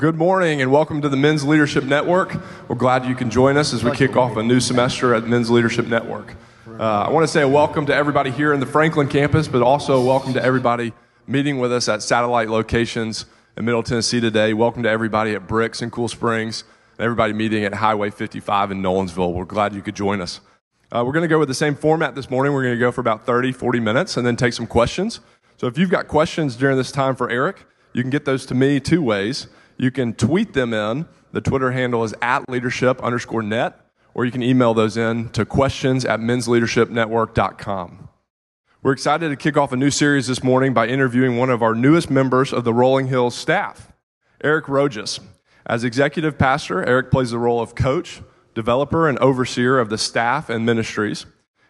good morning and welcome to the Men's Leadership Network. We're glad you can join us as we kick off a new semester at Men's Leadership Network. Uh, I want to say a welcome to everybody here in the Franklin campus, but also welcome to everybody meeting with us at satellite locations in Middle Tennessee today. Welcome to everybody at Bricks and Cool Springs, and everybody meeting at Highway 55 in Nolensville. We're glad you could join us. Uh, we're going to go with the same format this morning. We're going to go for about 30, 40 minutes and then take some questions. So if you've got questions during this time for Eric, you can get those to me two ways. You can tweet them in. The Twitter handle is at leadership underscore net, or you can email those in to questions at mensleadershipnetwork.com. We're excited to kick off a new series this morning by interviewing one of our newest members of the Rolling Hills staff, Eric Rojas. As executive pastor, Eric plays the role of coach, developer, and overseer of the staff and ministries.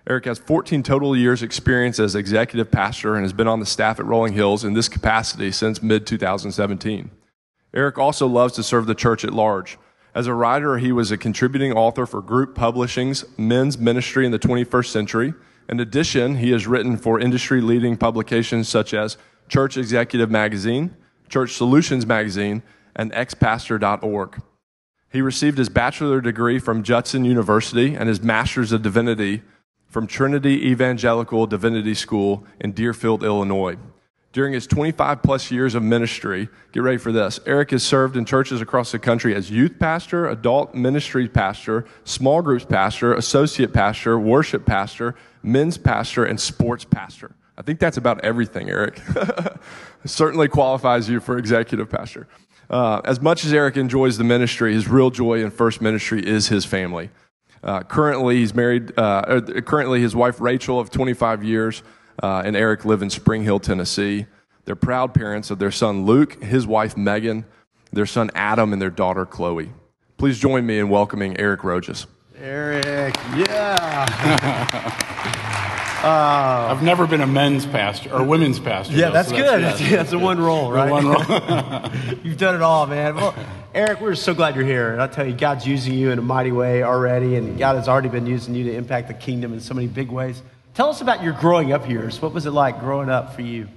Eric has 14 total years experience as executive pastor and has been on the staff at Rolling Hills in this capacity since mid 2017. Eric also loves to serve the church at large. As a writer, he was a contributing author for Group Publishing's Men's Ministry in the 21st Century. In addition, he has written for industry leading publications such as Church Executive Magazine, Church Solutions Magazine, and xpastor.org. He received his bachelor degree from Judson University and his master's of divinity from Trinity Evangelical Divinity School in Deerfield, Illinois. During his 25 plus years of ministry, get ready for this. Eric has served in churches across the country as youth pastor, adult ministry pastor, small groups pastor, associate pastor, worship pastor, men's pastor, and sports pastor. I think that's about everything, Eric. Certainly qualifies you for executive pastor. Uh, as much as Eric enjoys the ministry, his real joy in first ministry is his family. Uh, currently, he's married. Uh, uh currently, his wife Rachel of 25 years uh, and Eric live in Spring Hill, Tennessee. They're proud parents of their son Luke, his wife Megan, their son Adam, and their daughter Chloe. Please join me in welcoming Eric Rojas. Eric, yeah. uh, I've never been a men's pastor or women's pastor. Yeah, though, that's so good. That's, yeah, that's, one role, right? one role. You've done it all, man. Well, Eric, we're so glad you're here. And I'll tell you, God's using you in a mighty way already, and God has already been using you to impact the kingdom in so many big ways. Tell us about your growing up years. What was it like growing up for you?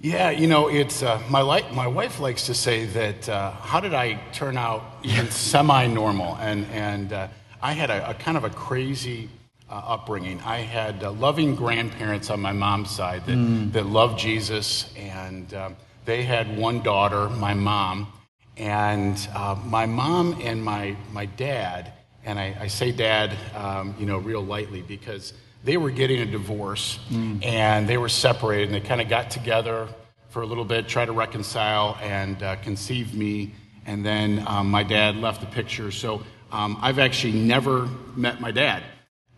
Yeah, you know, it's uh, my, li- my wife likes to say that uh, how did I turn out even semi normal? And, and uh, I had a, a, kind of a crazy uh, upbringing. I had uh, loving grandparents on my mom's side that, mm. that loved Jesus, and um, they had one daughter, my mom. And uh, my mom and my, my dad, and I, I say dad, um, you know, real lightly because they were getting a divorce mm. and they were separated and they kind of got together for a little bit, tried to reconcile and uh, conceived me. And then um, my dad left the picture. So um, I've actually never met my dad.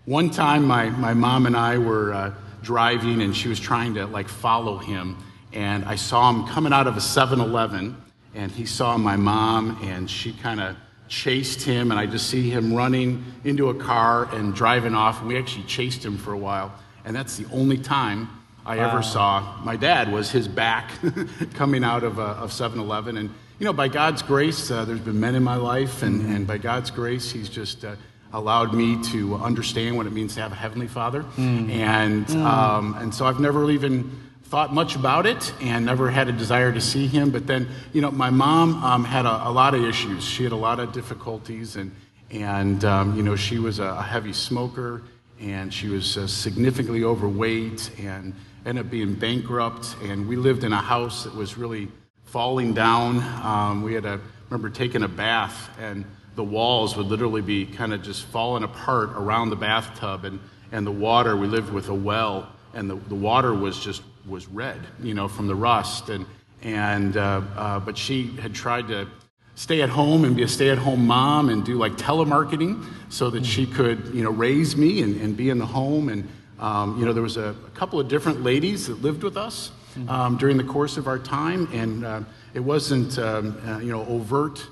One time, my, my mom and I were uh, driving and she was trying to like follow him. And I saw him coming out of a 7 Eleven and he saw my mom and she kind of chased him, and I just see him running into a car and driving off. And we actually chased him for a while, and that's the only time I wow. ever saw my dad was his back coming out of, uh, of 7-Eleven. And, you know, by God's grace, uh, there's been men in my life, and, mm-hmm. and by God's grace, he's just uh, allowed me to understand what it means to have a Heavenly Father. Mm-hmm. And, mm-hmm. um, and so I've never even thought much about it and never had a desire to see him. But then, you know, my mom um, had a, a, lot of issues. She had a lot of difficulties, and, and um, you know, she was a, heavy smoker and she was uh, significantly overweight and ended up being bankrupt. And we lived in a house that was really falling down. Um, we had a, remember taking a bath and the walls would literally be kind of just falling apart around the bathtub and, and the water, we lived with a well and the, the water was just was red, you know, from the rust. And, and uh, uh, but she had tried to stay at home and be a stay-at-home mom and do like telemarketing so that she could, you know, raise me and, and be in the home. And um, you know, there was a, a, couple of different ladies that lived with us um, during the course of our time, and uh, it wasn't, um, uh, you know, overt.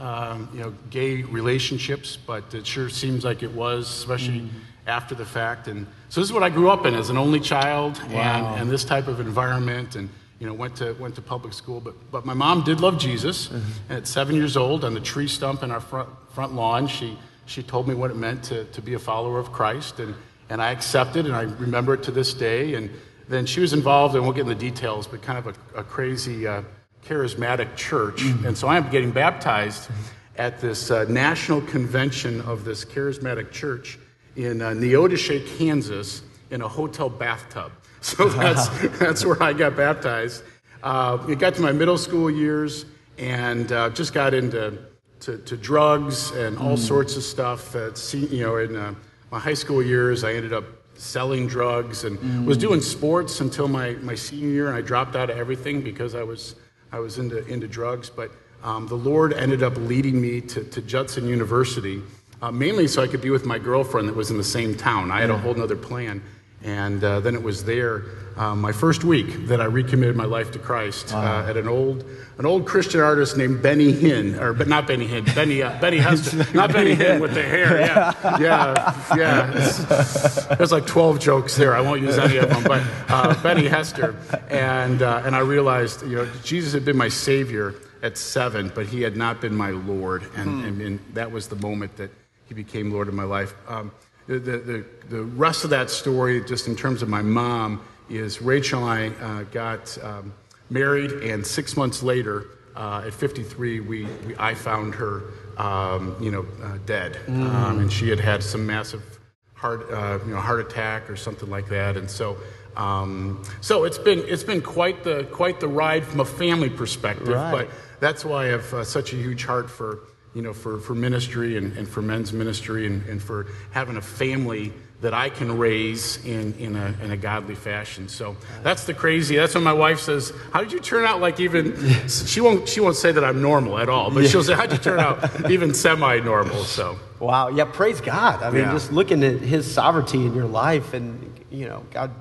Um, you know, gay relationships, but it sure seems like it was, especially mm after the fact. And so this is what I grew up in as an only child wow. and, and this type of environment and you know, went to, went to public school. But, but my mom did love Jesus. Mm-hmm. At seven years old, on the tree stump in our front, front lawn, she, she told me what it meant to, to be a follower of Christ. And, and I accepted, and I remember it to this day. And then she was involved, and we'll get in the details, but kind of a, a crazy uh, charismatic church. And so I'm getting baptized at this uh, national convention of this charismatic church in uh, Neodesha, Kansas, in a hotel bathtub. So that's, that's where I got baptized. Uh, it got to my middle school years and uh, just got into to, to drugs and all sorts of stuff. You know, in uh, my high school years, I ended up selling drugs and was doing sports until my, my senior year, and I dropped out of everything because I was I was into into drugs. But um, the Lord ended up leading me to, to Judson University, uh, mainly so I could be with my girlfriend that was in the same town. I had a whole other plan. And uh, then it was there, uh, my first week, that I recommitted my life to Christ uh, at an old, an old Christian artist named Benny Hinn, or but not Benny Hinn, Benny, uh, Benny Hester, not Benny Hinn with the hair. Yeah, yeah, yeah. There's like 12 jokes there. I won't use any of them, but uh, Benny Hester, and uh, and I realized, you know, Jesus had been my Savior at seven, but He had not been my Lord, and, and, and that was the moment that He became Lord of my life. Um, the, the, the, rest of that story, just in terms of my mom, is Rachel and I uh, got um, married, and six months later, uh, at 53, we, we, I found her, um, you know, uh, dead, um, and she had had some massive heart, uh, you know, heart attack or something like that, and so. Um, so it's been it's been quite the quite the ride from a family perspective, Right. but that's why I have uh, such a huge heart for you know for, for ministry and, and for men's ministry and, and for having a family that I can raise in, in, a, in a godly fashion. So that's the crazy. That's when my wife says, "How did you turn out like even?" She won't she won't say that I'm normal at all, but she'll say, "How'd you turn out even semi-normal?" So Wow. Yeah, praise God. I mean, Yeah. just looking at his sovereignty in your life and, you know, God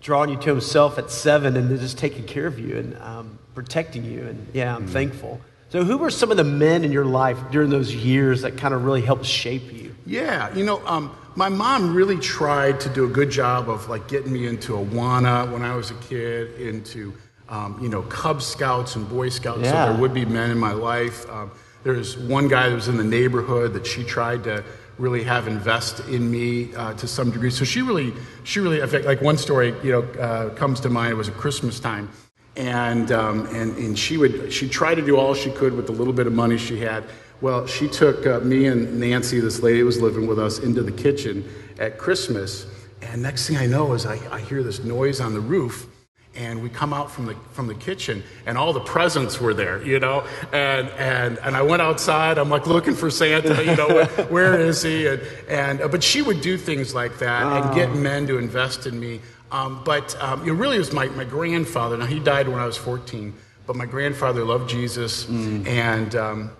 drawing you to himself at seven and then just taking care of you and um, protecting you. And yeah, I'm thankful. So, who were some of the men in your life during those years that kind of really helped shape you? Yeah, you know, um, my mom really tried to do a good job of like getting me into Awana when I was a kid, into um, you know Cub Scouts and Boy Scouts. So there would be men in my life. Um, there's one guy that was in the neighborhood that she tried to really have invest in me uh, to some degree. So she really, she really, in fact, like one story, you know, uh, comes to mind. It was a Christmas time and um, and and she would she tried to do all she could with the little bit of money she had. Well, she took uh, me and Nancy, this lady who was living with us, into the kitchen at Christmas. And next thing I know is I, I hear this noise on the roof, and we come out from the from the kitchen, and all the presents were there, you know. And and and I went outside. I'm like looking for Santa, you know, where, where is he? And and uh, but she would do things like that and get men to invest in me. Um, but um, it really was my, my grandfather. Now, he died when I was 14, but my grandfather loved Jesus. And, um,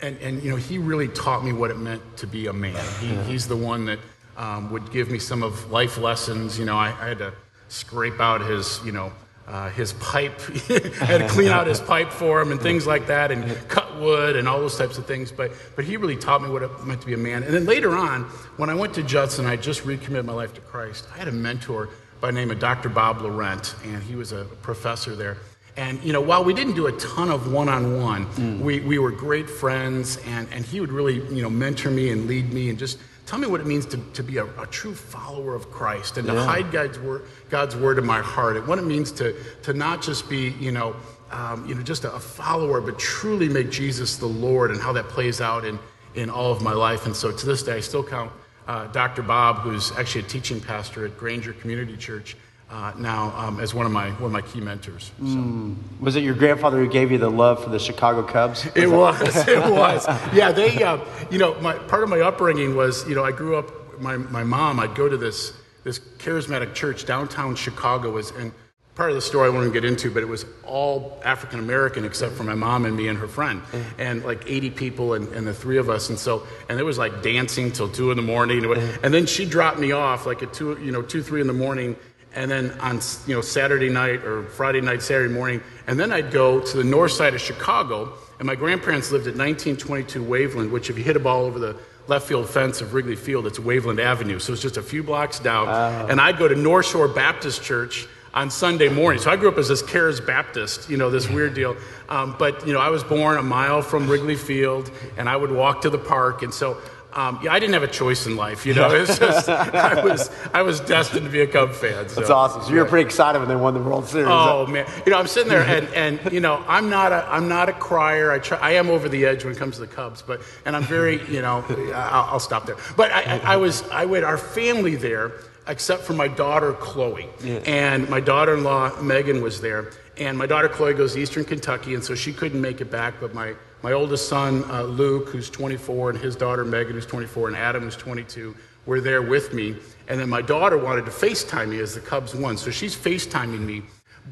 and, and, you know, he really taught me what it meant to be a man. He, He's the one that um, would give me some of life lessons. You know, I, I had to scrape out his, you know, uh, his pipe. I had to clean out his pipe for him and things like that and cut wood and all those types of things. But, but he really taught me what it meant to be a man. And then later on, when I went to Judson, I just recommitted my life to Christ. I had a mentor by the name of Dr. Bob Laurent, and he was a professor there. And you know, while we didn't do a ton of one-on-one, we, we were great friends, and, and he would really you know mentor me and lead me and just tell me what it means to, to be a, a true follower of Christ and to hide God's word, God's word in my heart, and what it means to, to not just be you know um, you know just a, a follower, but truly make Jesus the Lord, and how that plays out in in all of my life. And so to this day, I still count uh, Dr. Bob, who's actually a teaching pastor at Granger Community Church uh, now, um, as one of my one of my key mentors. So. Was it your grandfather who gave you the love for the Chicago Cubs? It was. It was. Yeah, they. Uh, you know, my part of my upbringing was, you know, I grew up. My my mom. I'd go to this this charismatic church downtown Chicago was and. Part of the story I won't get into, but it was all African American except for my mom and me and her friend, mm-hmm. and like 80 people and, and the three of us, and so and there was like dancing till two in the morning, mm-hmm. and then she dropped me off like at two, you know, two three in the morning, and then on you know Saturday night or Friday night, Saturday morning, and then I'd go to the north side of Chicago, and my grandparents lived at 1922 Waveland, which if you hit a ball over the left field fence of Wrigley Field, it's Waveland Avenue, so it's just a few blocks down, oh. and I'd go to North Shore Baptist Church on Sunday morning. So I grew up as this Cares Baptist, you know, this weird deal. Um, but you know, I was born a mile from Wrigley Field, and I would walk to the park, and so um, yeah, I didn't have a choice in life. You know, it's just I was I was destined to be a Cub fan. So. That's awesome. So you were pretty excited when they won the World Series. Oh man, you know I'm sitting there and, and you know I'm not a I'm not a crier. I try I am over the edge when it comes to the Cubs, but and I'm very you know I'll, I'll stop there. But I, I, I was I went our family there except for my daughter Chloe yeah. and my daughter-in-law Megan was there, and my daughter Chloe goes to Eastern Kentucky, and so she couldn't make it back, but my my oldest son, uh, Luke, who's 24, and his daughter, Megan, who's 24, and Adam, who's 22, were there with me. And then my daughter wanted to FaceTime me as the Cubs won. So she's FaceTiming me.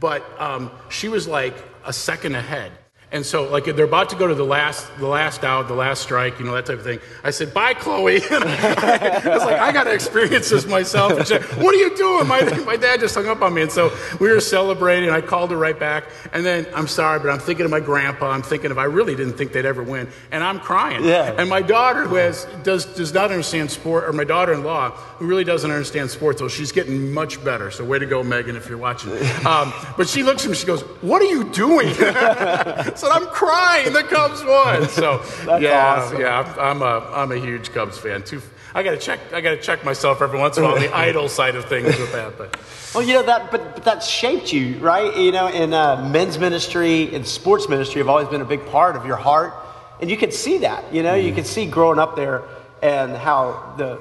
But um, she was like a second ahead. And so, like, they're about to go to the last, the last out, the last strike, you know, that type of thing. I said, "Bye, Chloe." And I, was like, "I got to experience this myself." And she "What are you doing?" My, my dad just hung up on me, and so we were celebrating. I called her right back, and then I'm sorry, but I'm thinking of my grandpa. I'm thinking of I really didn't think they'd ever win, and I'm crying. Yeah. And my daughter, who has does does not understand sport, or my daughter-in-law, who really doesn't understand sports, though she's getting much better. So way to go, Megan, if you're watching. Um, but she looks at me, she goes, "What are you doing?" said, I'm crying. The Cubs won. So That's yeah, awesome. yeah, I'm a I'm a huge Cubs fan too. I gotta check. I gotta check myself every once in a while on the idol side of things with that. But Well, you know that, but, but that shaped you, right? You know, in uh, men's ministry and sports ministry have always been a big part of your heart, and you can see that. You know, you can see growing up there and how the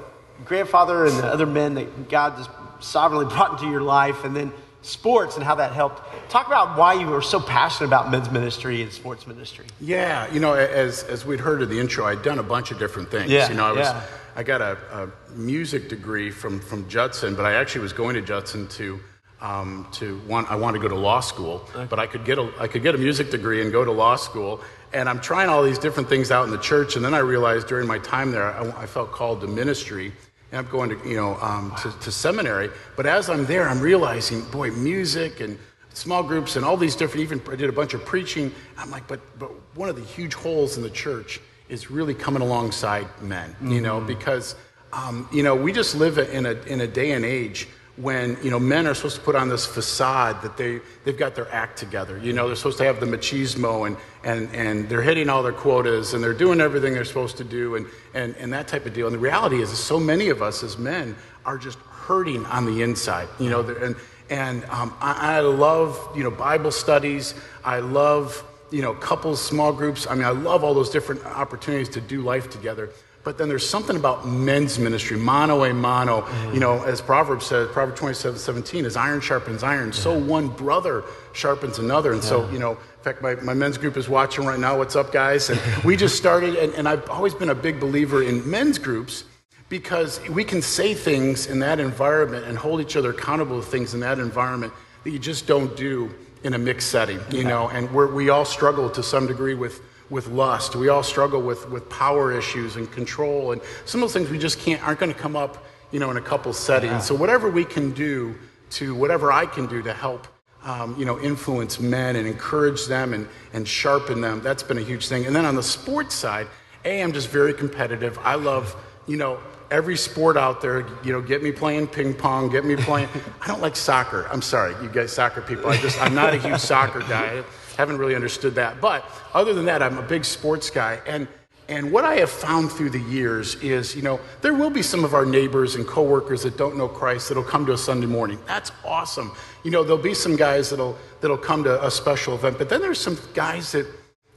grandfather and the other men that God just sovereignly brought into your life, and then sports and how that helped. Talk about why you were so passionate about men's ministry and sports ministry. yeah, you know, as as we'd heard in the intro, I'd done a bunch of different things. Yeah, you know, I was yeah. I got a, a music degree from from Judson, but I actually was going to Judson to. Um, to want, I wanted to go to law school, but I could get a I could get a music degree and go to law school. And I'm trying all these different things out in the church, and then I realized during my time there, I, I felt called to ministry. And I'm going to, you know, um, to, to seminary. But as I'm there, I'm realizing, boy, music and small groups and all these different, even I did a bunch of preaching. I'm like, but, but one of the huge holes in the church is really coming alongside men, you know, because, um, you know, we just live in a, in a day and age when you know men are supposed to put on this facade that they they've got their act together. You know they're supposed to have the machismo and and and they're hitting all their quotas and they're doing everything they're supposed to do and and and that type of deal. And the reality is, so many of us as men are just hurting on the inside. You know, and and um, I, I love you know Bible studies. I love you know couples, small groups. I mean, I love all those different opportunities to do life together. But then there's something about men's ministry, mano a mano. Mm. You know, as Proverbs says, Proverbs 27, 17, as iron sharpens iron, so one brother sharpens another. And so, you know, in fact, my, my men's group is watching right now. What's up, guys? And we just started, and, and I've always been a big believer in men's groups because we can say things in that environment and hold each other accountable to things in that environment that you just don't do in a mixed setting, you know, and we're, we all struggle to some degree with, with lust. We all struggle with, with power issues and control, and some of those things we just can't, aren't going to come up, you know, in a couple settings. So whatever we can do to, whatever I can do to help, um, you know, influence men and encourage them and, and sharpen them, that's been a huge thing. And then on the sports side, A, I'm just very competitive. I love, you know, every sport out there, you know, get me playing ping pong, get me playing. I don't like soccer. I'm sorry, you guys soccer people. I just, I'm not a huge soccer guy. Haven't really understood that. But other than that, I'm a big sports guy. And, and what I have found through the years is, you know, there will be some of our neighbors and coworkers that don't know Christ that'll come to a Sunday morning. That's awesome. You know, there'll be some guys that'll, that'll come to a special event. But then there's some guys that,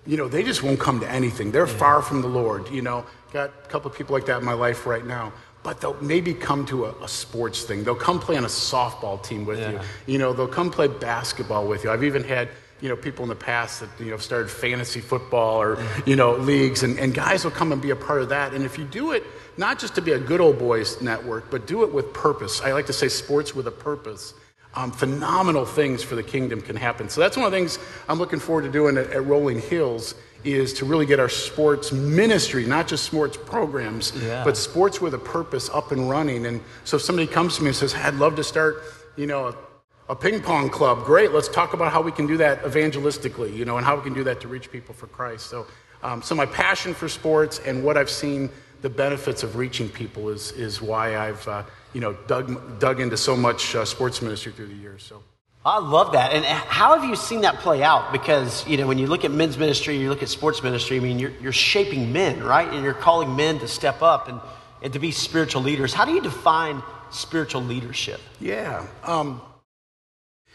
you know, they just won't come to anything. They're far from the Lord, you know. Got a couple of people like that in my life right now. But they'll maybe come to a, a sports thing. They'll come play on a softball team with you. You know, they'll come play basketball with you. I've even had, you know, people in the past that, you know, started fantasy football or, you know, leagues. And, and guys will come and be a part of that. And if you do it, not just to be a good old boys network, but do it with purpose. I like to say sports with a purpose. Um, phenomenal things for the kingdom can happen. So that's one of the things I'm looking forward to doing at, at Rolling Hills is to really get our sports ministry, not just sports programs, Yeah. but sports with a purpose up and running. And so if somebody comes to me and says, hey, I'd love to start, you know, a, a ping pong club, great. Let's talk about how we can do that evangelistically, you know, and how we can do that to reach people for Christ. So, um, so my passion for sports and what I've seen the benefits of reaching people is, is why I've, uh, you know, dug, dug into so much uh, sports ministry through the years. So. I love that. And how have you seen that play out? Because, you know, when you look at men's ministry, you look at sports ministry, I mean, you're, you're shaping men, right? And you're calling men to step up and, and to be spiritual leaders. How do you define spiritual leadership? Yeah. Um,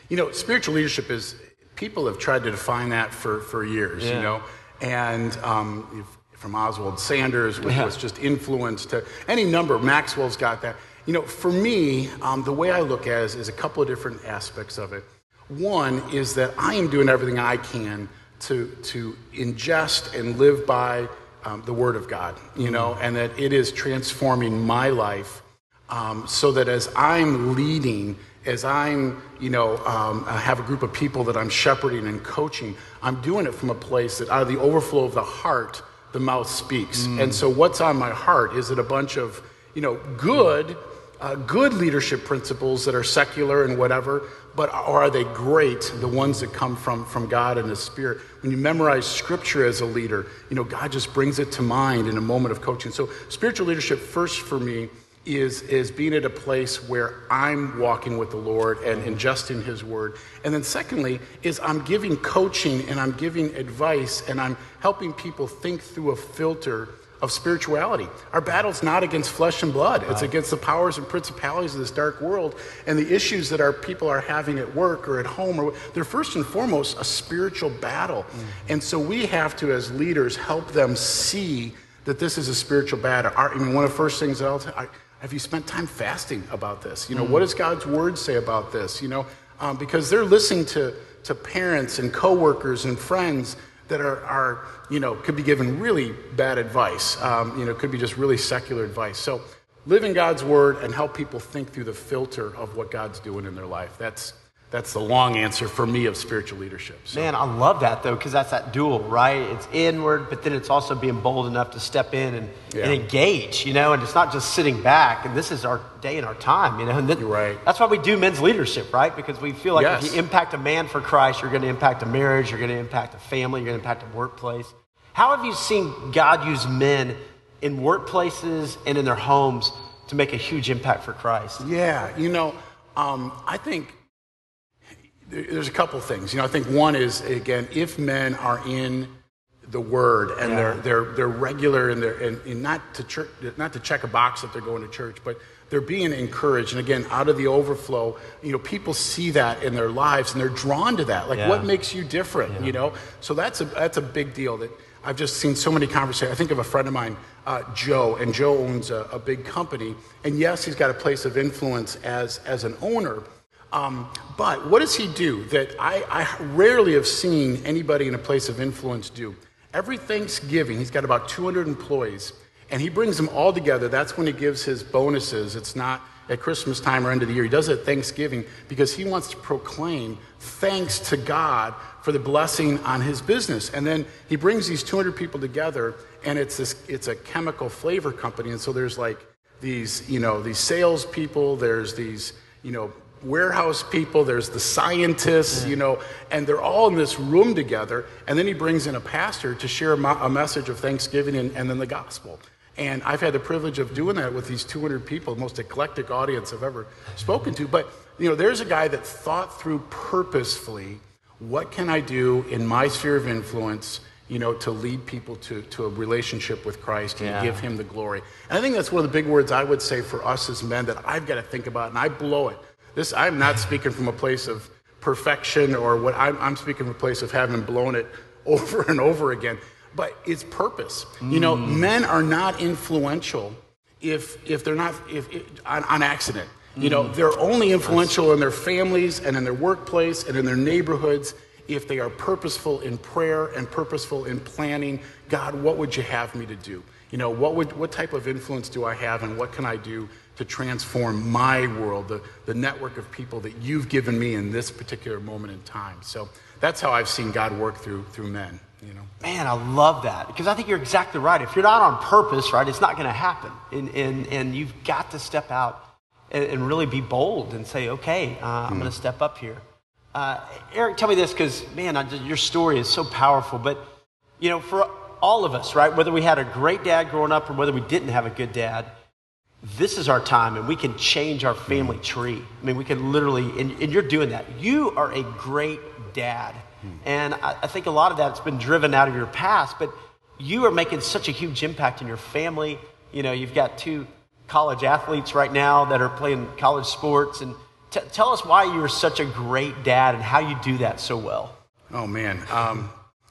you know, spiritual leadership is, people have tried to define that for, for years, yeah. you know, and um, from Oswald Sanders, which yeah. was just influence to any number, Maxwell's got that. You know, for me, um, the way I look at it is, is a couple of different aspects of it. One is that I am doing everything I can to, to ingest and live by um, the Word of God, you know, mm-hmm. and that it is transforming my life um, so that as I'm leading, as I'm, you know, um, I have a group of people that I'm shepherding and coaching, I'm doing it from a place that out of the overflow of the heart, the mouth speaks. Mm. And so what's on my heart? Is it a bunch of, you know, good uh, good leadership principles that are secular and whatever, but are they great, the ones that come from, from God and His Spirit? When you memorize Scripture as a leader, you know, God just brings it to mind in a moment of coaching. So, spiritual leadership, first for me, is, is being at a place where I'm walking with the Lord and ingesting His Word. And then, secondly, is I'm giving coaching and I'm giving advice and I'm helping people think through a filter of spirituality. Our battle's not against flesh and blood. It's against the powers and principalities of this dark world and the issues that our people are having at work or at home or they're first and foremost a spiritual battle. Mm-hmm. And so we have to as leaders help them see that this is a spiritual battle. Our, I mean one of the first things that I'll tell have you spent time fasting about this? You know, mm-hmm. what does God's word say about this? You know, um, because they're listening to to parents and coworkers and friends that are, are you know, could be given really bad advice. Um, you know, could be just really secular advice. So live in God's word and help people think through the filter of what God's doing in their life. That's that's the long answer for me of spiritual leadership. So. Man, I love that though, because that's that dual, right? It's inward, but then it's also being bold enough to step in and, yeah. and engage, you know, and it's not just sitting back. And this is our day and our time, you know. And right. That's why we do men's leadership, right? Because we feel like yes. if you impact a man for Christ, you're going to impact a marriage, you're going to impact a family, you're going to impact a workplace. How have you seen God use men in workplaces and in their homes to make a huge impact for Christ? Yeah, you know, um, I think there's a couple things. You know, I think one is again, if men are in the word and yeah. they're they're they're regular and they're and, and, not to church, not to check a box that they're going to church, but they're being encouraged. And again, out of the overflow, you know, people see that in their lives and they're drawn to that. Like, yeah. what makes you different? Yeah. You know, so that's a that's a big deal. That I've just seen so many conversations. I think of a friend of mine, uh, Joe, and Joe owns a, a big company, and yes, he's got a place of influence as as an owner um, but what does he do that I, I rarely have seen anybody in a place of influence do? Every Thanksgiving, he's got about 200 employees, and he brings them all together. That's when he gives his bonuses. It's not at Christmas time or end of the year. He does it at Thanksgiving because he wants to proclaim thanks to God for the blessing on his business. And then he brings these 200 people together, and it's this, it's a chemical flavor company. And so there's like these, you know, these salespeople, there's these, you know, warehouse people, there's the scientists, you know, and they're all in this room together. And then he brings in a pastor to share a, a message of thanksgiving and, and, then the gospel. And I've had the privilege of doing that with these 200 people, the most eclectic audience I've ever spoken to. But, you know, there's a guy that thought through purposefully what can I do in my sphere of influence you know, to lead people to, to a relationship with Christ and yeah. give him the glory. And I think that's one of the big words I would say for us as men that I've got to think about, and I blow it. This, I'm not speaking from a place of perfection or what I'm, I'm speaking from a place of having blown it over and over again. But it's purpose. Mm. You know, mm. men are not influential if, if they're not if, if on, on, accident. You know, mm. they're only influential in their families and in their workplace and in their neighborhoods if they are purposeful in prayer and purposeful in planning. God, what would you have me to do? You know, what, would, what type of influence do I have and what can I do to transform my world, the, the network of people that you've given me in this particular moment in time. So that's how I've seen God work through, through men. You know? Man, I love that because I think you're exactly right. If you're not on purpose, right, it's not going to happen. And, and, and you've got to step out and, and really be bold and say, okay, uh, I'm mm. going to step up here. Uh, Eric, tell me this because, man, just, your story is so powerful. But, you know, for all of us, right, whether we had a great dad growing up or whether we didn't have a good dad, this is our time and we can change our family tree. I mean, we can literally, and, and you're doing that. You are a great dad. And I, I think a lot of that's been driven out of your past, but you are making such a huge impact in your family. You know, you've got two college athletes right now that are playing college sports. And t- tell us why you're such a great dad and how you do that so well. Oh, man. Um,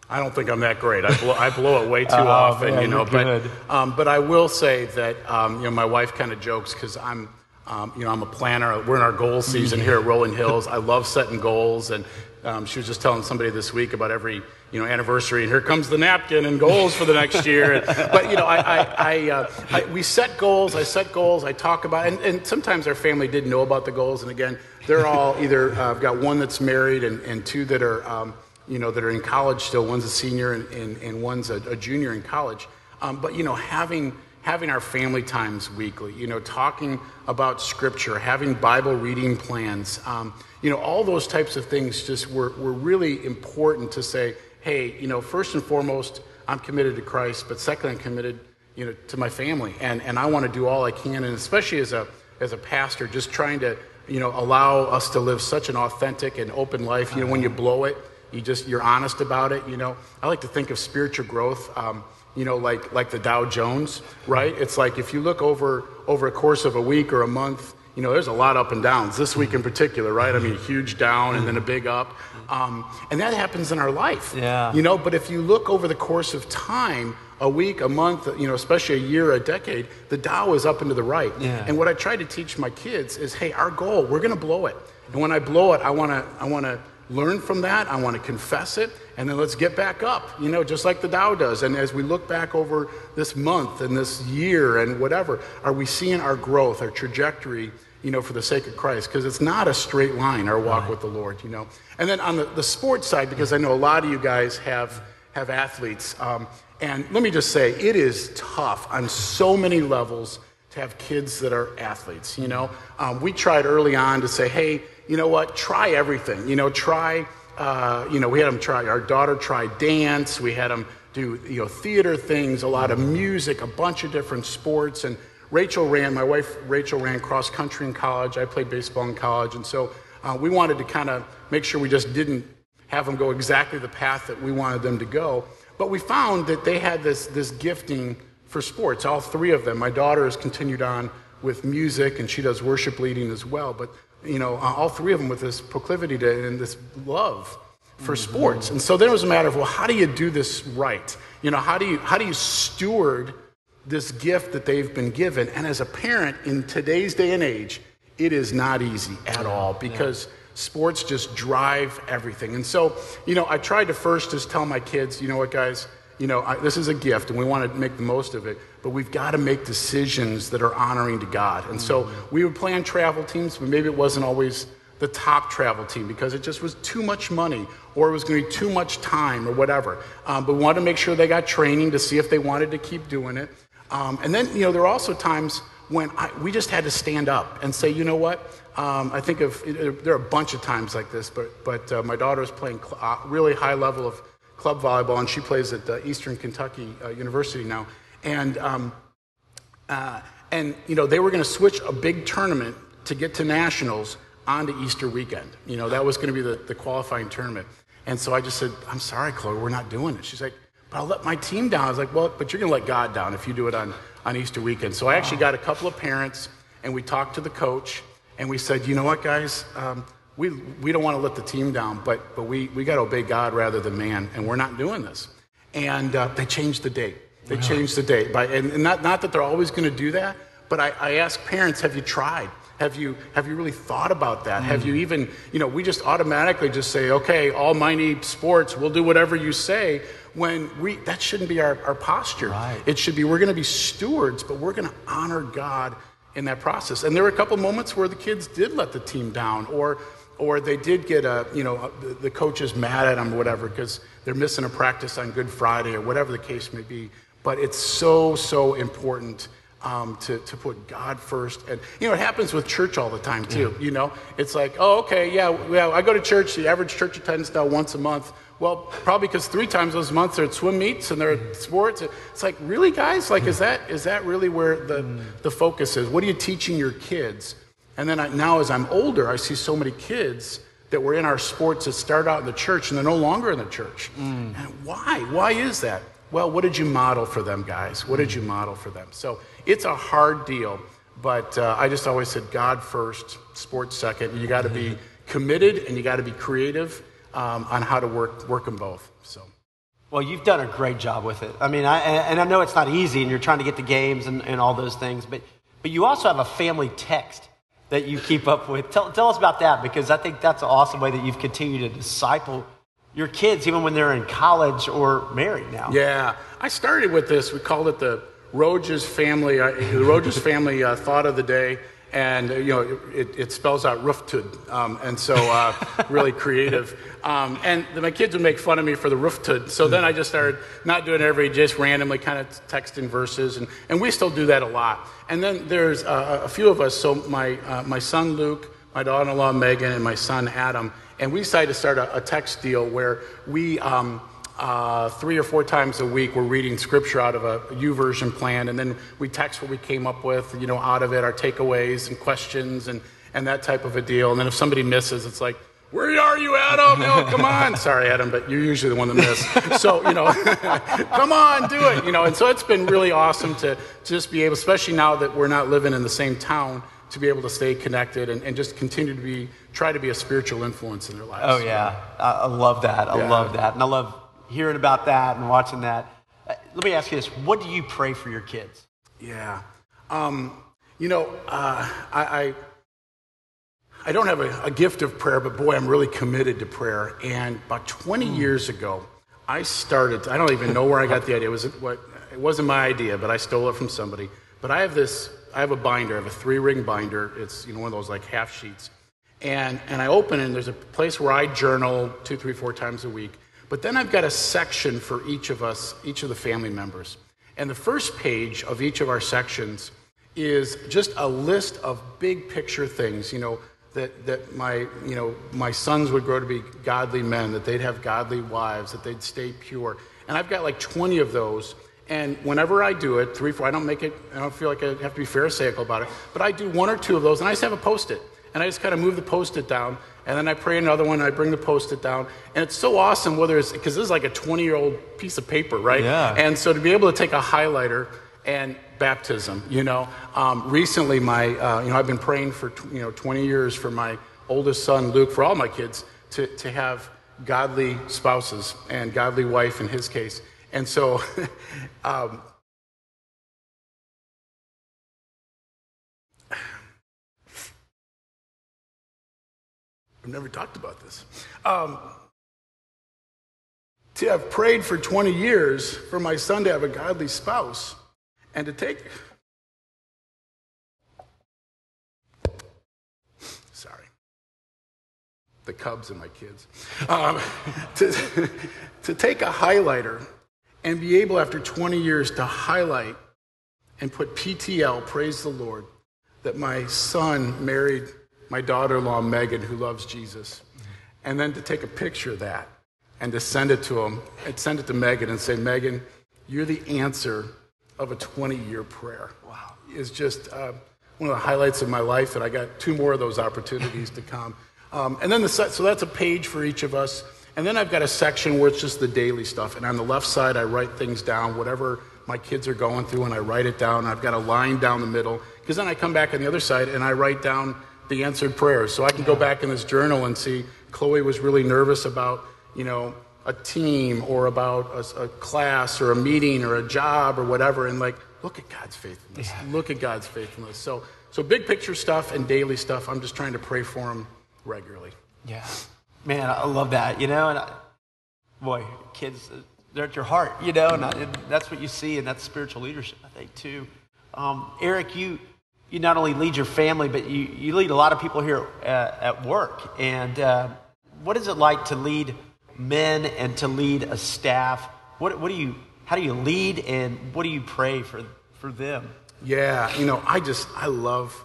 I don't think I'm that great. I blow, I blow it way too oh, often, man, you know. But um, but I will say that um, you know my wife kind of jokes because I'm um, you know I'm a planner. We're in our goal season here at Rolling Hills. I love setting goals, and um, she was just telling somebody this week about every you know anniversary, and here comes the napkin and goals for the next year. but you know, I, I, I, uh, I, we set goals. I set goals. I talk about, and, and sometimes our family didn't know about the goals. And again, they're all either uh, I've got one that's married and, and two that are um, you know, that are in college still. One's a senior and, and, and one's a, a, junior in college. Um, but, you know, having, having our family times weekly, you know, talking about scripture, having Bible reading plans, um, you know, all those types of things just were, were really important to say, hey, you know, first and foremost, I'm committed to Christ, but second, I'm committed, you know, to my family. And, and I want to do all I can. And especially as a, as a pastor, just trying to, you know, allow us to live such an authentic and open life. You know, when you blow it, you just you're honest about it. You know, I like to think of spiritual growth. Um, you know, like like the Dow Jones, right? It's like if you look over over a course of a week or a month, you know, there's a lot up and downs. This week in particular, right? I mean, a huge down and then a big up, um, and that happens in our life. Yeah. You know, but if you look over the course of time, a week, a month, you know, especially a year, a decade, the Dow is up and to the right. Yeah. And what I try to teach my kids is, hey, our goal, we're going to blow it, and when I blow it, I want to, I want to learn from that. I want to confess it. And then let's get back up, you know, just like the Dow does. And as we look back over this month and this year and whatever, are we seeing our growth, our trajectory, you know, for the sake of Christ? Because it's not a straight line, our walk right. with the Lord, you know. And then on the, the sports side, because I know a lot of you guys have, have athletes. Um, and let me just say, it is tough on so many levels to have kids that are athletes, you know. Um, we tried early on to say, hey, you know what, try everything. You know, try, uh, you know, we had them try, our daughter try dance, we had them do, you know, theater things, a lot of music, a bunch of different sports. And Rachel ran, my wife Rachel ran cross country in college. I played baseball in college. And so uh, we wanted to kind of make sure we just didn't have them go exactly the path that we wanted them to go. But we found that they had this, this gifting for sports, all three of them. My daughter has continued on with music and she does worship leading as well. But you know, uh, all three of them with this proclivity to and this love for mm-hmm. sports. And so then it was a matter of, well, how do you do this right? You know, how do you how do you steward this gift that they've been given? And as a parent in today's day and age, it is not easy at all because yeah. sports just drive everything. And so, you know, I tried to first just tell my kids, you know what, guys, you know, I, this is a gift and we want to make the most of it but we've got to make decisions that are honoring to God. And so we would plan travel teams, but maybe it wasn't always the top travel team because it just was too much money or it was going to be too much time or whatever. Um, but we wanted to make sure they got training to see if they wanted to keep doing it. Um, and then, you know, there are also times when I, we just had to stand up and say, you know what? Um, I think of there are a bunch of times like this, but but uh, my daughter is playing cl- uh, really high level of club volleyball, and she plays at uh, Eastern Kentucky uh, University now. And, um, uh, and you know, they were going to switch a big tournament to get to nationals onto Easter weekend. You know, that was going to be the, the qualifying tournament. And so I just said, I'm sorry, Chloe, we're not doing it. She's like, but I'll let my team down. I was like, well, but you're going to let God down if you do it on, on Easter weekend. So I actually got a couple of parents and we talked to the coach and we said, you know what, guys? Um, we, we don't want to let the team down, but, but we, we got to obey God rather than man, and we're not doing this. And uh, they changed the date. They change the date. By, and not, not that they're always going to do that, but I, I ask parents, have you tried? Have you, have you really thought about that? Mm. Have you even, you know, we just automatically just say, okay, almighty sports, we'll do whatever you say, when we, that shouldn't be our, our posture. Right. It should be, we're going to be stewards, but we're going to honor God in that process. And there were a couple moments where the kids did let the team down, or, or they did get a, you know, the, the coach is mad at them or whatever because they're missing a practice on Good Friday or whatever the case may be. But it's so, so important um, to, to put God first. And, you know, it happens with church all the time, too. You know, it's like, oh, okay, yeah, yeah, I go to church. The average church attendance now once a month. Well, probably because three times those months they're at swim meets and they're at sports. It's like, really, guys? Like, is that is that really where the, the focus is? What are you teaching your kids? And then I, now, as I'm older, I see so many kids that were in our sports that start out in the church and they're no longer in the church. Mm. And why? Why is that? Well, what did you model for them, guys? What did you model for them? So it's a hard deal, but uh, I just always said God first, sports second. You got to be committed and you got to be creative um, on how to work work them both. So. Well, you've done a great job with it. I mean, I, and I know it's not easy, and you're trying to get the games and, and all those things, but but you also have a family text that you keep up with. Tell, tell us about that because I think that's an awesome way that you've continued to disciple your kids even when they're in college or married now. Yeah, I started with this. We called it the Rojas family, uh, the Rojas family uh, thought of the day and you know it, it spells out rooftud, um, and so uh, really creative. Um, and my kids would make fun of me for the rooftud, so then I just started not doing it every just randomly kind of texting verses, and, and we still do that a lot. And then there's uh, a few of us. So my uh, my son Luke, my daughter-in-law Megan, and my son Adam, and we decided to start a, a text deal where we. Um, uh, three or four times a week, we're reading scripture out of a YouVersion plan, and then we text what we came up with, you know, out of it, our takeaways and questions and, and that type of a deal. And then if somebody misses, it's like, where are you, Adam? Oh, come on. Sorry, Adam, but you're usually the one that misses. So, you know, come on, do it. You know, and so it's been really awesome to just be able, especially now that we're not living in the same town, to be able to stay connected and, and just continue to be, try to be a spiritual influence in their lives. Oh, yeah. I love that. I yeah. love that. And I love hearing about that and watching that. Uh, let me ask you this what do you pray for your kids? Yeah. Um, you know, uh, I, I, I, don't have a, a, gift of prayer, but boy, I'm really committed to prayer. And about 20 mm. years ago, I started, I don't even know where I got the idea. It, was, what, it wasn't my idea, but I stole it from somebody. But I have this, I have a binder, I have a three ring binder. It's, you know, one of those like half sheets. And, and I open it, and there's a place where I journal two, three, four times a week. But then I've got a section for each of us, each of the family members. And the first page of each of our sections is just a list of big picture things, you know, that, that my, you know, my sons would grow to be godly men, that they'd have godly wives, that they'd stay pure. And I've got like 20 of those. And whenever I do it, three, four, I don't make it, I don't feel like I have to be pharisaical about it, but I do one or two of those and I just have a post it. And I just kind of move the post it down and then I pray another one, and I bring the post it down. And it's so awesome, whether it's because this is like a 20 year old piece of paper, right? Yeah. And so to be able to take a highlighter and baptism, you know, um, recently my, uh, you know, I've been praying for, you know, 20 years for my oldest son, Luke, for all my kids to, to have godly spouses and godly wife in his case. And so, um, I've never talked about this. Um, to have prayed for 20 years for my son to have a godly spouse and to take. Sorry. The Cubs and my kids. Um, to, to take a highlighter and be able, after 20 years, to highlight and put PTL, praise the Lord, that my son married my daughter in law, Megan, who loves Jesus, and then to take a picture of that and to send it to him and send it to Megan and say, Megan, you're the answer of a 20 year prayer. Wow. Is just uh, one of the highlights of my life, and I got two more of those opportunities to come. Um, and then the so that's a page for each of us. And then I've got a section where it's just the daily stuff. And on the left side, I write things down, whatever my kids are going through, and I write it down. I've got a line down the middle. Because then I come back on the other side and I write down the answered prayers. So I can go back in this journal and see Chloe was really nervous about, you know, a team or about a, a class or a meeting or a job or whatever. And like, look at God's faithfulness. Yeah. Look at God's faithfulness. So, so big picture stuff and daily stuff. I'm just trying to pray for them regularly. Yeah, man, I love that. You know, and I, boy, kids, they're at your heart. You know, and, I, and that's what you see, and that's spiritual leadership, I think, too. Um, Eric, you you not only lead your family, but you, you lead a lot of people here at, at work. And uh, what is it like to lead men and to lead a staff? What, what do you, how do you lead and what do you pray for, for them? Yeah, you know, I just I love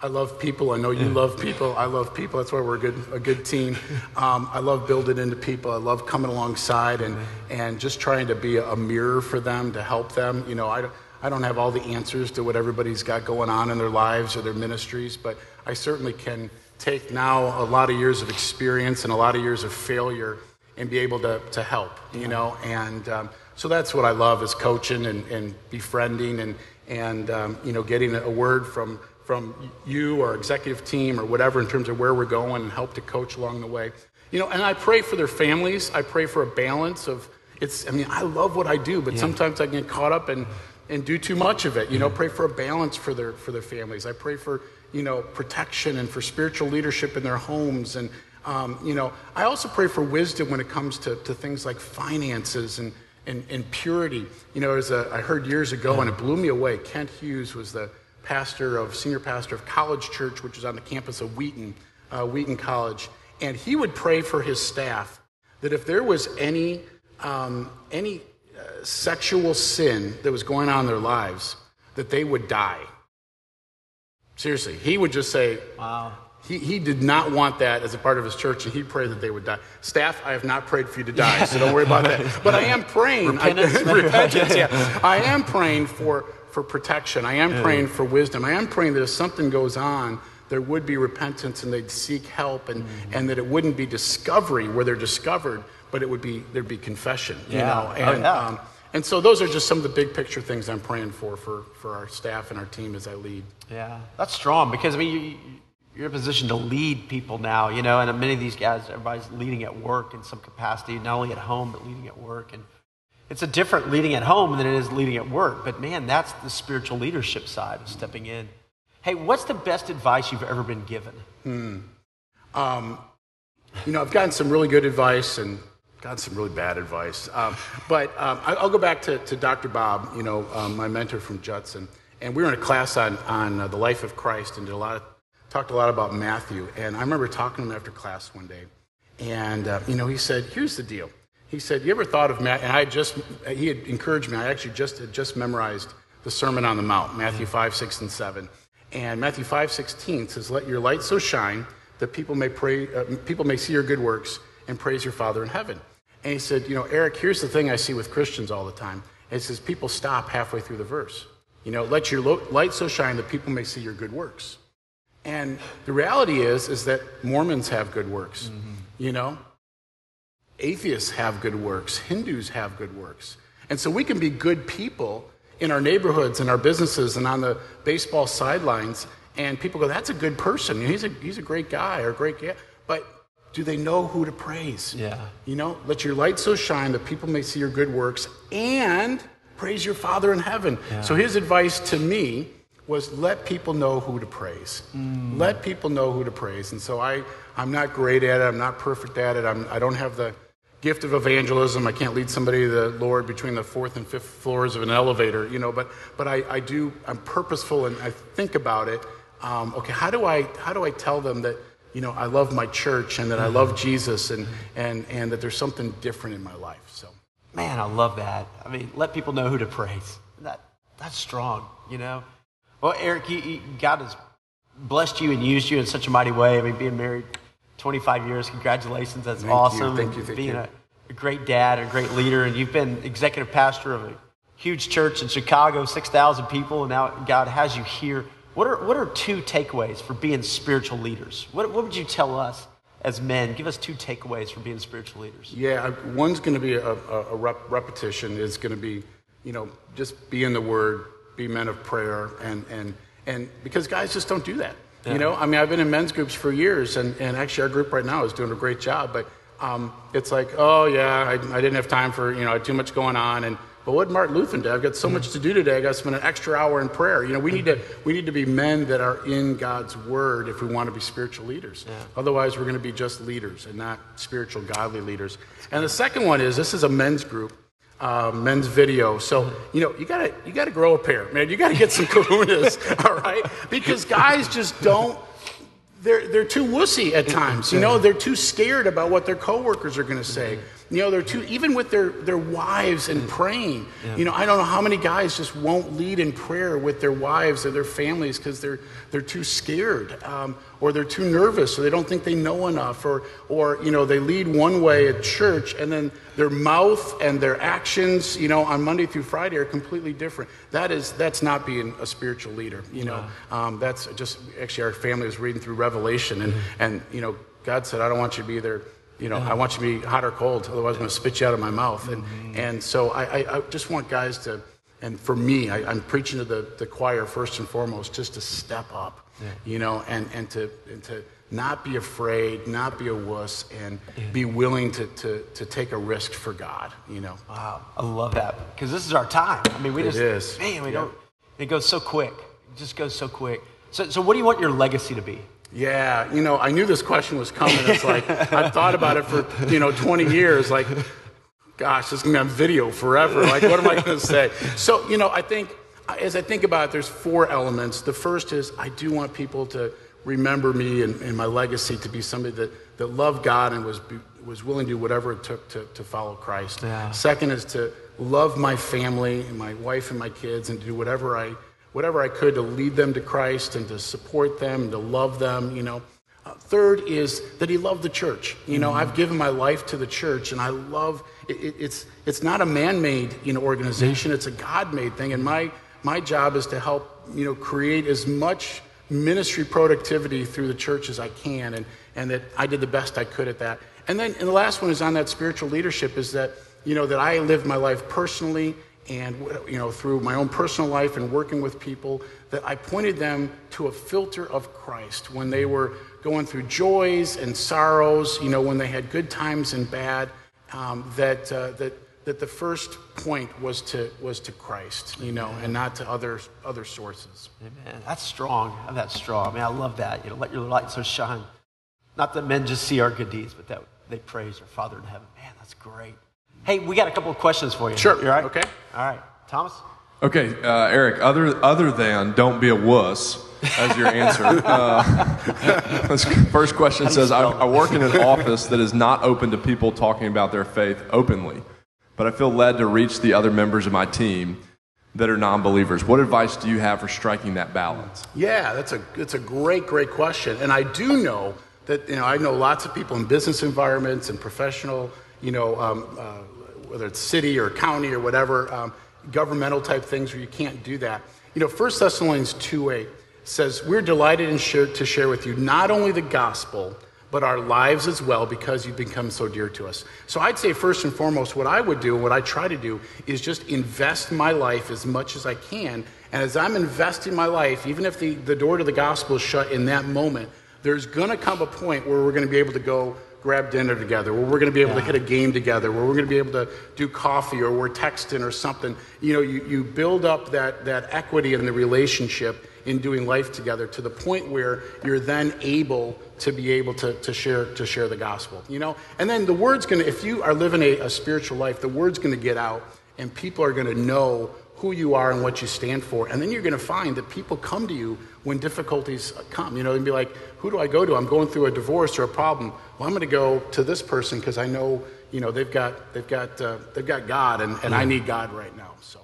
I love people. I know you love people. I love people. That's why we're a good a good team. Um, I love building into people. I love coming alongside and and just trying to be a mirror for them to help them. You know, I I don't have all the answers to what everybody's got going on in their lives or their ministries, but I certainly can take now a lot of years of experience and a lot of years of failure and be able to to help. You know, and um, so that's what I love is coaching and, and befriending and and um, you know getting a word from from you or executive team or whatever in terms of where we're going and help to coach along the way. You know, and I pray for their families. I pray for a balance of it's. I mean, I love what I do, but yeah. sometimes I get caught up and and do too much of it. You know, pray for a balance for their for their families. I pray for you know protection and for spiritual leadership in their homes and. Um, you know, I also pray for wisdom when it comes to, to things like finances and, and, and purity. You know, as a, I heard years ago, and it blew me away. Kent Hughes was the pastor of senior pastor of College Church, which is on the campus of Wheaton, uh, Wheaton College, and he would pray for his staff that if there was any um, any uh, sexual sin that was going on in their lives, that they would die. Seriously, he would just say, "Wow." He, he did not want that as a part of his church, and he prayed that they would die. Staff, I have not prayed for you to die, so don't worry about that. But I am praying. Repentance, I, repentance yeah. I am praying for for protection. I am praying for wisdom. I am praying that if something goes on, there would be repentance and they'd seek help and, mm-hmm. and that it wouldn't be discovery where they're discovered, but it would be there'd be confession. Yeah. You know? Oh, and, oh, yeah. um, and so those are just some of the big picture things I'm praying for for, for our staff and our team as I lead. Yeah, that's strong because I mean you, you're in a position to lead people now, you know, and many of these guys, everybody's leading at work in some capacity, not only at home but leading at work and it's a different leading at home than it is leading at work. But man, that's the spiritual leadership side of stepping in. Hey, what's the best advice you've ever been given? Hmm. Um, you know, I've gotten some really good advice and gotten some really bad advice. Um, but um, I'll go back to, to Dr. Bob, you know, um, my mentor from Judson. And we were in a class on, on uh, the life of Christ and did a lot of, talked a lot about Matthew. And I remember talking to him after class one day. And, uh, you know, he said, here's the deal. He said, You ever thought of Matt? And I just, he had encouraged me. I actually just had just memorized the Sermon on the Mount, Matthew 5, 6, and 7. And Matthew 5, 16 says, Let your light so shine that people may, pray, uh, people may see your good works and praise your Father in heaven. And he said, You know, Eric, here's the thing I see with Christians all the time. It says, People stop halfway through the verse. You know, let your light so shine that people may see your good works. And the reality is, is that Mormons have good works. Mm-hmm. You know, Atheists have good works, Hindus have good works. And so we can be good people in our neighborhoods and our businesses and on the baseball sidelines, and people go, that's a good person. He's a, he's a great guy or great guy. But do they know who to praise? Yeah. You know, let your light so shine that people may see your good works and praise your Father in heaven. Yeah. So his advice to me was let people know who to praise. Mm. Let people know who to praise. And so I, I'm not great at it. I'm not perfect at it. I'm, I don't have the gift of evangelism. I can't lead somebody to the Lord between the fourth and fifth floors of an elevator, you know, but, but I, I do, I'm purposeful and I think about it. Um, okay, how do I, how do I tell them that, you know, I love my church and that I love Jesus and, and, and that there's something different in my life. So, man, I love that. I mean, let people know who to praise. That, that's strong, you know? Well, Eric, you, you, God has blessed you and used you in such a mighty way. I mean, being married 25 years. Congratulations. That's thank awesome. You. Thank you. Thank being you. A, a, great dad and a great leader. And you've been executive pastor of a huge church in Chicago, 6,000 people, and now God has you here. What are, what are two takeaways for being spiritual leaders? What, what would you tell us as men? Give us two takeaways for being spiritual leaders. Yeah, one's going to be a, a, a rep, repetition. is going to be, you know, just be in the Word, be men of prayer, and, and, and because guys just don't do that. Yeah. You know, I mean, I've been in men's groups for years, and, and actually, our group right now is doing a great job. But um, it's like, oh yeah, I, I, didn't have time for you know, too much going on, and but what Martin Luther did? I've got so much to do today. I got to spend an extra hour in prayer. You know, we need to we need to be men that are in God's Word if we want to be spiritual leaders. Yeah. Otherwise, we're going to be just leaders and not spiritual, godly leaders. And the second one is this is a men's group uh, men's video. So you know you gotta you gotta grow a pair, man. You gotta get some kahunas, all right? Because guys just don't. They're they're too wussy at times. You know they're too scared about what their coworkers are going to say. You know, they're too, even with their, their wives and praying. You know, I don't know how many guys just won't lead in prayer with their wives or their families because they're, they're too scared um, or they're too nervous or they don't think they know enough or, or, you know, they lead one way at church and then their mouth and their actions, you know, on Monday through Friday are completely different. That is, that's not being a spiritual leader, you know. Um, that's just, actually, our family was reading through Revelation and, and, you know, God said, I don't want you to be either, you know, I want you to be hot or cold, otherwise I'm going to spit you out of my mouth. And, mm-hmm. and so I, I, I just want guys to, and for me, I, I'm preaching to the, the choir first and foremost, just to step up, you know, and, and, to, and to not be afraid, not be a wuss, and be willing to, to, to take a risk for God, you know. Wow, I love that because this is our time. I mean, we It just is. man, we Yeah. don't. It goes so quick. It just goes so quick. So, so what do you want your legacy to be? Yeah, you know, I knew this question was coming. It's like I've thought about it for you know 20 years. Like, gosh, this is gonna be on video forever. Like, what am I gonna say? So, you know, I think as I think about it, there's four elements. The first is I do want people to remember me and, and my legacy to be somebody that, that loved God and was was willing to do whatever it took to, to follow Christ. Yeah. Second is to love my family and my wife and my kids and to do whatever I whatever I could to lead them to Christ and to support them and to love them, you know. Uh, third is that he loved the church. You know, I've given my life to the church and I love it, it, it's it's not a man-made, you know, organization, it's a God-made thing and my my job is to help, you know, create as much ministry productivity through the church as I can, and, and that I did the best I could at that. And then and the last one is on that spiritual leadership is that, you know, that I lived my life personally and, you know, through my own personal life and working with people, that I pointed them to a filter of Christ when they were going through joys and sorrows, you know, when they had good times and bad, um, that, uh, that, that the first point was to, was to Christ, you know, and not to other, other sources. Amen. That's strong. That's strong. I mean, I love that. You know, let your light so shine. Not that men just see our good deeds, but that they praise our Father in heaven. Man, that's great. Hey, we got a couple of questions for you. Sure. You all right? Okay. All right. Thomas? Okay, uh, Eric. Other other than don't be a wuss as your answer. uh, first question says, I, I work in an office that is not open to people talking about their faith openly, but I feel led to reach the other members of my team that are non-believers. What advice do you have for striking that balance? Yeah, that's a that's a great great question, and I do know that you know I know lots of people in business environments and professional, you know, um, uh, whether it's city or county or whatever, um, governmental type things where you can't do that. You know, First Thessalonians two eight says we're delighted to share with you not only the gospel but our lives as well because you've become so dear to us. So I'd say first and foremost, what I would do, what I try to do, is just invest my life as much as I can. And as I'm investing my life, even if the, the door to the gospel is shut in that moment, there's going to come a point where we're going to be able to go grab dinner together, where we're going to be able to hit a game together, where we're going to be able to do coffee or we're texting or something. You know, you, you build up that, that equity in the relationship in doing life together to the point where you're then able to be able to, to share to share the gospel you know and then the word's going to if you are living a, a spiritual life the word's going to get out and people are going to know who you are and what you stand for. And then you're going to find that people come to you when difficulties come you know and be like who do i go to? I'm going through a divorce or a problem. Well i'm going to go to this person because i know you know they've got they've got uh, they've got god and, and i need god right now so.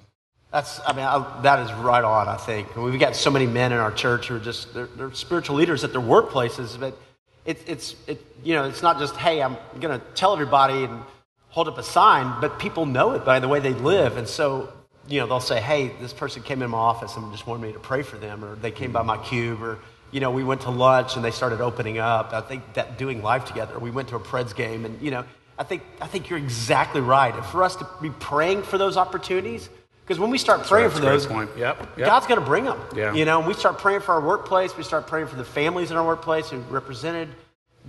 That's, I mean, I, that is right on, I think. We've got so many men in our church who are just, they're, they're spiritual leaders at their workplaces, but it, it's, it, you know, it's not just, hey, I'm going to tell everybody and hold up a sign, but people know it by the way they live. And so, you know, they'll say, hey, this person came in my office and just wanted me to pray for them, or they came by my cube, or, you know, we went to lunch and they started opening up. I think that doing life together, we went to a Preds game, and, you know, I think, I think you're exactly right. And for us to be praying for those opportunities, because when we start praying That's for those. Yep, yep. God's going to bring them. Yeah. You know, and we start praying for our workplace. We start praying for the families in our workplace who represented.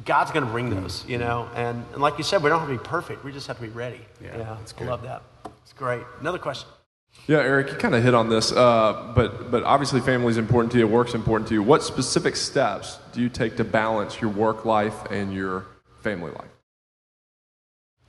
God's going to bring mm-hmm. those. You know, and, and like you said, we don't have to be perfect. We just have to be ready. Yeah, that's I good. love that. It's great. Another question. Yeah, Eric, you kind of hit on this, uh, but but obviously family is important to you, work's important to you. What specific steps do you take to balance your work life and your family life?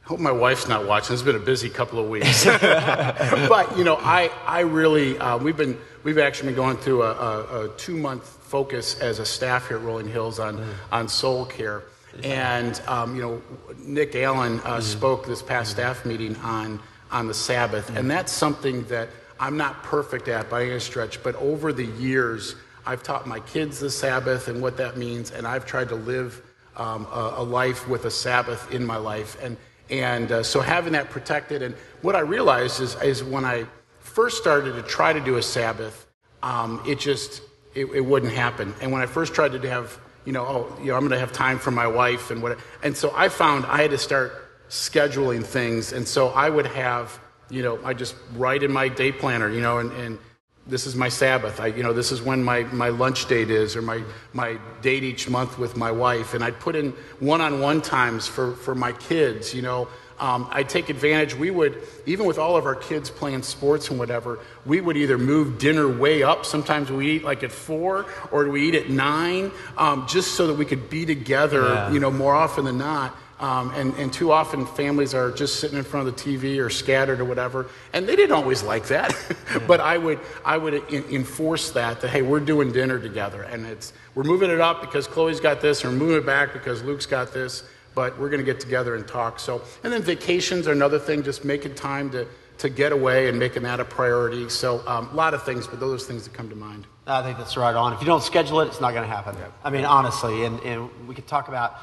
I hope my wife's not watching. It's been a busy couple of weeks, but you know, I I really uh, we've been we've actually been going through a, a, a two month focus as a staff here at Rolling Hills on on soul care. And um, you know, Nick Allen uh, spoke this past staff meeting on on the Sabbath, and that's something that I'm not perfect at by any stretch. But over the years, I've taught my kids the Sabbath and what that means, and I've tried to live um, a, a, life with a Sabbath in my life, and and uh, so having that protected. And what I realized is is when I first started to try to do a Sabbath, um, it just it, it wouldn't happen. And when I first tried to have you know, oh, you know, I'm going to have time for my wife and what. And so I found I had to start scheduling things. And so I would have, you know, I just write in my day planner, you know, and, and this is my Sabbath. I, you know, this is when my, my lunch date is or my, my date each month with my wife. And I'd put in one-on-one times for, for my kids, you know, um, I take advantage. We would, even with all of our kids playing sports and whatever, we would either move dinner way up. Sometimes we eat like at four, or we eat at nine, um, just so that we could be together, yeah. you know, more often than not. Um, and, and too often families are just sitting in front of the TV or scattered or whatever, and they didn't always like that. yeah. but I would I would in, enforce that that hey we're doing dinner together, and it's we're moving it up because Chloe's got this, or moving it back because Luke's got this but we're going to get together and talk. So, and then vacations are another thing, just making time to, to get away and making that a priority. So, um, a lot of things, but those are things that come to mind. I think that's right on. If you don't schedule it, it's not going to happen. Yeah. I mean, honestly, and, and we could talk about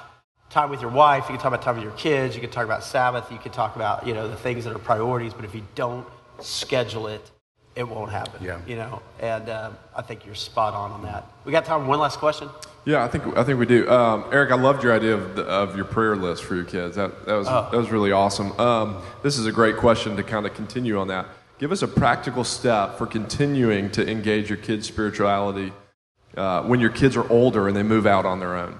time with your wife, you can talk about time with your kids, you can talk about Sabbath, you can talk about, you know, the things that are priorities, but if you don't schedule it, it won't happen. Yeah. You know, and uh, I think you're spot on on that. We got time for one last question. Yeah, I think I think we do. Um, Eric, I loved your idea of, the, of your prayer list for your kids. That, that was oh. that was really awesome. Um, this is a great question to kind of continue on that. Give us a practical step for continuing to engage your kids' spirituality uh, when your kids are older and they move out on their own.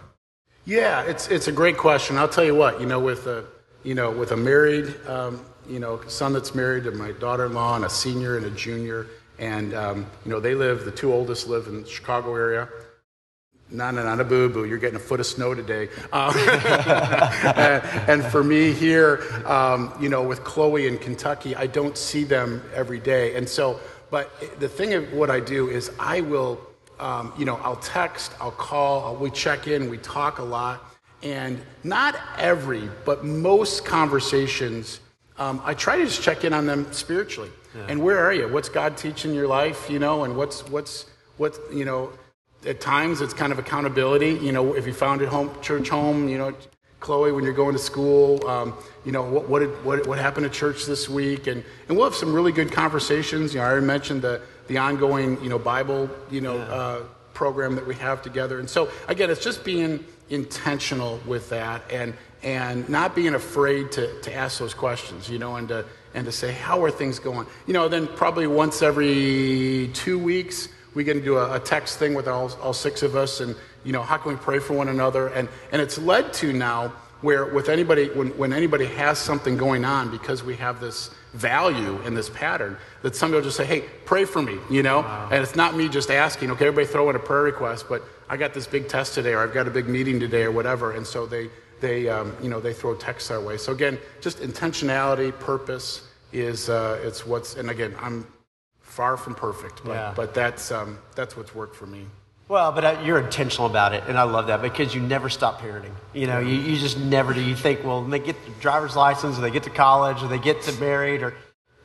Yeah, it's it's a great question. I'll tell you what. You know, with a you know with a married um, you know son that's married to my daughter-in-law and a senior and a junior, and um, you know they live. The two oldest live in the Chicago area no, no, not a boo boo. You're getting a foot of snow today. Um, and, and, for me here, um, you know, with Chloe in Kentucky, I don't see them every day. And so, but the thing of what I do is I will, um, you know, I'll text, I'll call, I'll, we check in, we talk a lot. And not every, but most conversations, um, I try to just check in on them spiritually. Yeah. And where are you? What's God teaching your life? You know, and what's, what's, what, you know, at times it's kind of accountability. You know, if you found a home, church home, you know, Chloe, when you're going to school, um, you know, what, what, did, what, what happened at church this week? And, and we'll have some really good conversations. You know, I already mentioned the, the ongoing, you know, Bible, you know, yeah. uh, program that we have together. And so, again, it's just being intentional with that and, and not being afraid to, to ask those questions, you know, and to, and to say, how are things going? You know, then probably once every two weeks, we can do a, a text thing with all, all six of us and you know how can we pray for one another and and it's led to now where with anybody when, when anybody has something going on because we have this value in this pattern that somebody will just say hey pray for me you know wow. and it's not me just asking okay everybody throw in a prayer request but i got this big test today or i've got a big meeting today or whatever and so they they um, you know they throw texts our way so again just intentionality purpose is uh, it's what's and again i'm far from perfect, but, yeah. but that's, um, that's what's worked for me. Well, but uh, you're intentional about it, and I love that because you never stop parenting. You know, you, you just never do. You think, well, they get the driver's license, or they get to college, or they get to married, or,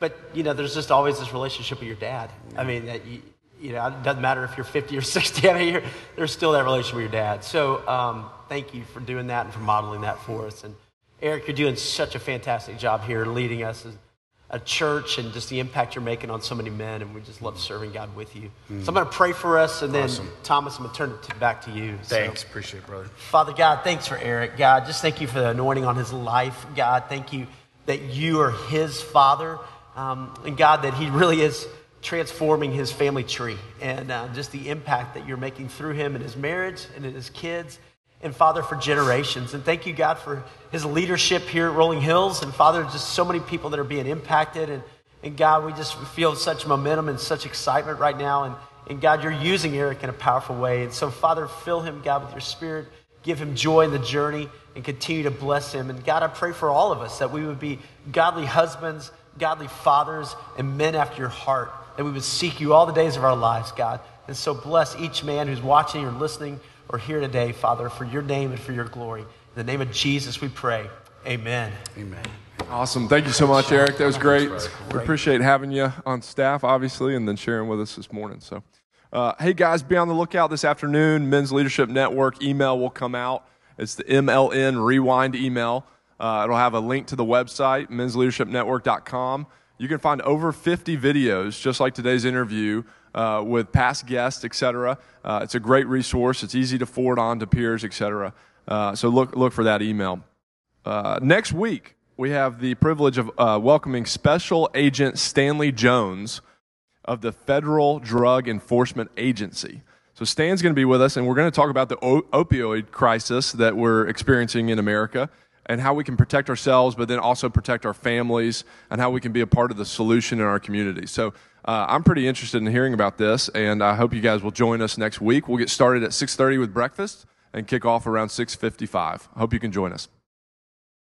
but you know, there's just always this relationship with your dad. I mean, that you, you know, it doesn't matter if you're 50 or 60. I mean, there's still that relationship with your dad. So, um, thank you for doing that and for modeling that for us. And Eric, you're doing such a fantastic job here, leading us. A church and just the impact you're making on so many men, and we just love serving God with you. Mm. So I'm going to pray for us, and then awesome. Thomas, I'm going to turn it back to you. Thanks, so, appreciate it, brother. Father God, thanks for Eric. God, just thank you for the anointing on his life. God, thank you that you are his father, um, and God, that he really is transforming his family tree, and uh, just the impact that you're making through him in his marriage and in his kids and Father, for generations. And thank you, God, for his leadership here at Rolling Hills. And Father, just so many people that are being impacted. And, and God, we just feel such momentum and such excitement right now. And, and God, you're using Eric in a powerful way. And so, Father, fill him, God, with your spirit. Give him joy in the journey and continue to bless him. And God, I pray for all of us that we would be godly husbands, godly fathers, and men after your heart. That we would seek you all the days of our lives, God. And so bless each man who's watching or listening or here today, Father, for your name and for your glory. In In the name of Jesus, we pray. Amen. Amen. Awesome. Thank you so much, Eric. That was great. We appreciate having you on staff, obviously, and then sharing with us this morning. So, uh, hey guys, be on the lookout this afternoon. Men's Leadership Network email will come out. It's the MLN Rewind email. Uh, it'll have a link to the website, mensleadershipnetwork.com. You can find over 50 videos, just like today's interview, uh, with past guests, etc. Uh, it's a great resource. It's easy to forward on to peers, etc. Uh, so look look for that email. Uh, next week, we have the privilege of uh, welcoming Special Agent Stanley Jones of the Federal Drug Enforcement Agency. So Stan's going to be with us, and we're going to talk about the o- opioid crisis that we're experiencing in America and how we can protect ourselves, but then also protect our families and how we can be a part of the solution in our community. So uh, I'm pretty interested in hearing about this, and I hope you guys will join us next week. We'll get started at 6:30 with breakfast and kick off around 6:55. Hope you can join us.